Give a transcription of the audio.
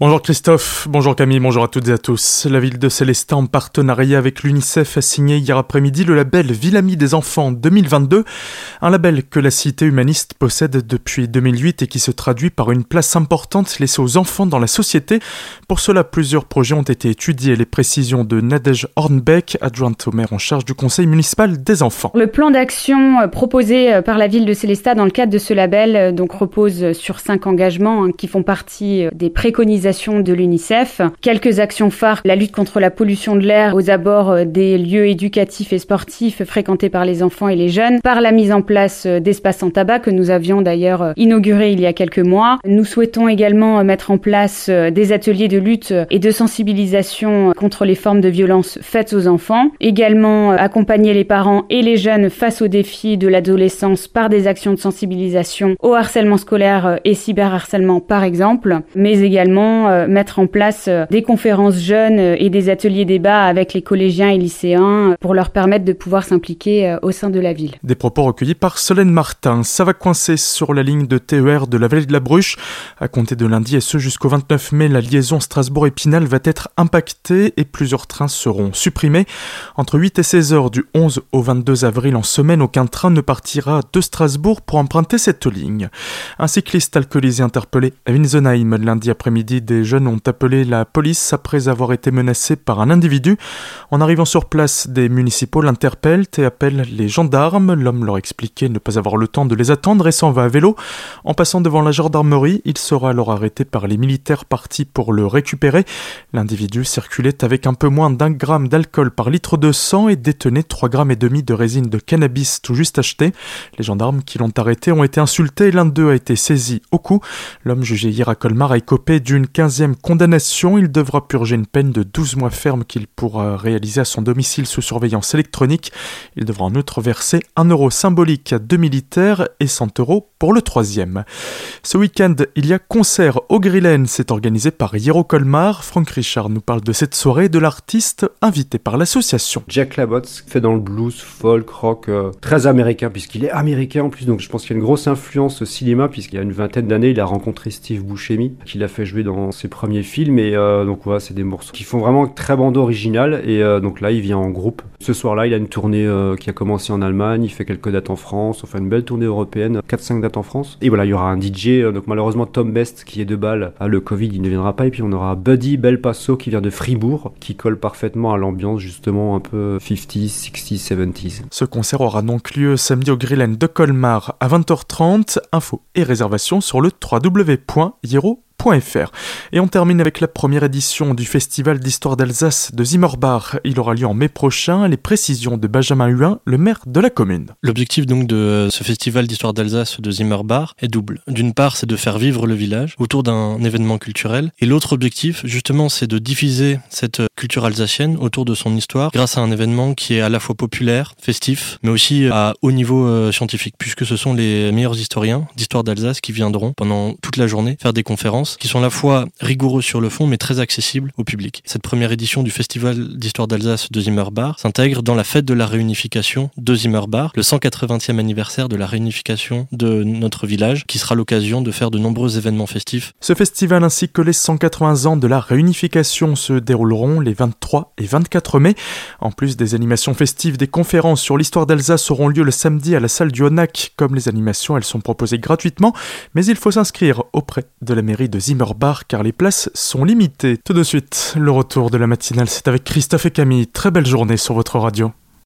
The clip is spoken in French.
Bonjour Christophe, bonjour Camille, bonjour à toutes et à tous. La ville de Célestin, en partenariat avec l'UNICEF, a signé hier après-midi le label Ville des enfants 2022, un label que la cité humaniste possède depuis 2008 et qui se traduit par une place importante laissée aux enfants dans la société. Pour cela, plusieurs projets ont été étudiés. Les précisions de Nadège Hornbeck, adjointe au maire en charge du conseil municipal des enfants. Le plan d'action euh, proposé euh, par la ville de Célestat dans le cadre de ce label euh, donc repose sur cinq engagements hein, qui font partie des préconisations de l'UNICEF. Quelques actions phares, la lutte contre la pollution de l'air aux abords euh, des lieux éducatifs et sportifs fréquentés par les enfants et les jeunes, par la mise en place euh, d'espaces en tabac que nous avions d'ailleurs euh, inauguré il y a quelques mois. Nous souhaitons également mettre en place des ateliers de lutte et de sensibilisation contre les formes de violence faites aux enfants. Également accompagner les parents et les jeunes face aux défis de l'adolescence par des actions de sensibilisation au harcèlement scolaire et cyberharcèlement par exemple, mais également euh, mettre en place euh, des conférences jeunes euh, et des ateliers débat avec les collégiens et lycéens pour leur permettre de pouvoir s'impliquer au sein de la ville. Des propos recueillis par Solène Martin. Ça va coincer sur la ligne de TER de la vallée de la Bruche. À compter de lundi et ce jusqu'au 29 mai, la liaison Strasbourg-Épinal va être impactée et plusieurs trains seront supprimés. Entre 8 et 16 heures du 11 au 22 avril en semaine, aucun train ne partira de Strasbourg pour emprunter cette ligne. Un cycliste alcoolisé interpellé à Winsenheim lundi après-midi des jeunes ont appelé la police après avoir été menacés par un individu. En arrivant sur place, des municipaux l'interpellent et appellent les gendarmes. L'homme leur expliquait ne pas avoir le temps de les attendre et s'en va à vélo. En passant devant la gendarmerie, il sera alors arrêté par les militaires partis pour le récupérer. L'individu circulait avec un peu moins d'un gramme d'alcool par litre de sang et détenait 3 grammes et demi de résine de cannabis tout juste acheté. Les gendarmes qui l'ont arrêté ont été insultés l'un d'eux a été saisi au cou. L'homme jugé hier à Colmar a écopé d'une 15e condamnation, il devra purger une peine de 12 mois ferme qu'il pourra réaliser à son domicile sous surveillance électronique. Il devra en outre verser 1 euro symbolique à deux militaires et 100 euros pour le troisième. Ce week-end, il y a concert au Grillen, c'est organisé par Hiro Colmar. Franck Richard nous parle de cette soirée de l'artiste invité par l'association. Jack Labotte fait dans le blues, folk, rock, euh, très américain puisqu'il est américain en plus, donc je pense qu'il y a une grosse influence cinéma puisqu'il y a une vingtaine d'années, il a rencontré Steve Buscemi, qui l'a fait jouer dans ses premiers films et euh, donc voilà, c'est des morceaux qui font vraiment très bande originale et euh, donc là il vient en groupe. Ce soir-là, il a une tournée qui a commencé en Allemagne, il fait quelques dates en France, enfin une belle tournée européenne, 4-5 dates en France. Et voilà, il y aura un DJ, euh, donc malheureusement Tom Best qui est de balle, à le Covid, il ne viendra pas. Et puis on aura Buddy Belpasso qui vient de Fribourg, qui colle parfaitement à l'ambiance justement un peu 50s, 60s, 70s. Ce concert aura donc lieu samedi au Grillen de Colmar à 20h30. Infos et réservations sur le www.hiro.com. Et on termine avec la première édition du Festival d'histoire d'Alsace de Zimmerbach. Il aura lieu en mai prochain. Les précisions de Benjamin Huin, le maire de la commune. L'objectif donc de ce Festival d'histoire d'Alsace de Zimmerbach est double. D'une part, c'est de faire vivre le village autour d'un événement culturel. Et l'autre objectif, justement, c'est de diffuser cette culture alsacienne autour de son histoire grâce à un événement qui est à la fois populaire, festif, mais aussi à haut niveau euh, scientifique, puisque ce sont les meilleurs historiens d'histoire d'Alsace qui viendront pendant toute la journée faire des conférences qui sont à la fois rigoureux sur le fond mais très accessibles au public. Cette première édition du Festival d'histoire d'Alsace de Zimmerbar s'intègre dans la fête de la réunification de Zimmerbar, le 180e anniversaire de la réunification de notre village, qui sera l'occasion de faire de nombreux événements festifs. Ce festival ainsi que les 180 ans de la réunification se dérouleront les 23 et 24 mai. En plus des animations festives, des conférences sur l'histoire d'Alsace auront lieu le samedi à la salle du Honac. Comme les animations, elles sont proposées gratuitement, mais il faut s'inscrire auprès de la mairie de Zimmerbach car les places sont limitées. Tout de suite, le retour de la matinale, c'est avec Christophe et Camille. Très belle journée sur votre radio.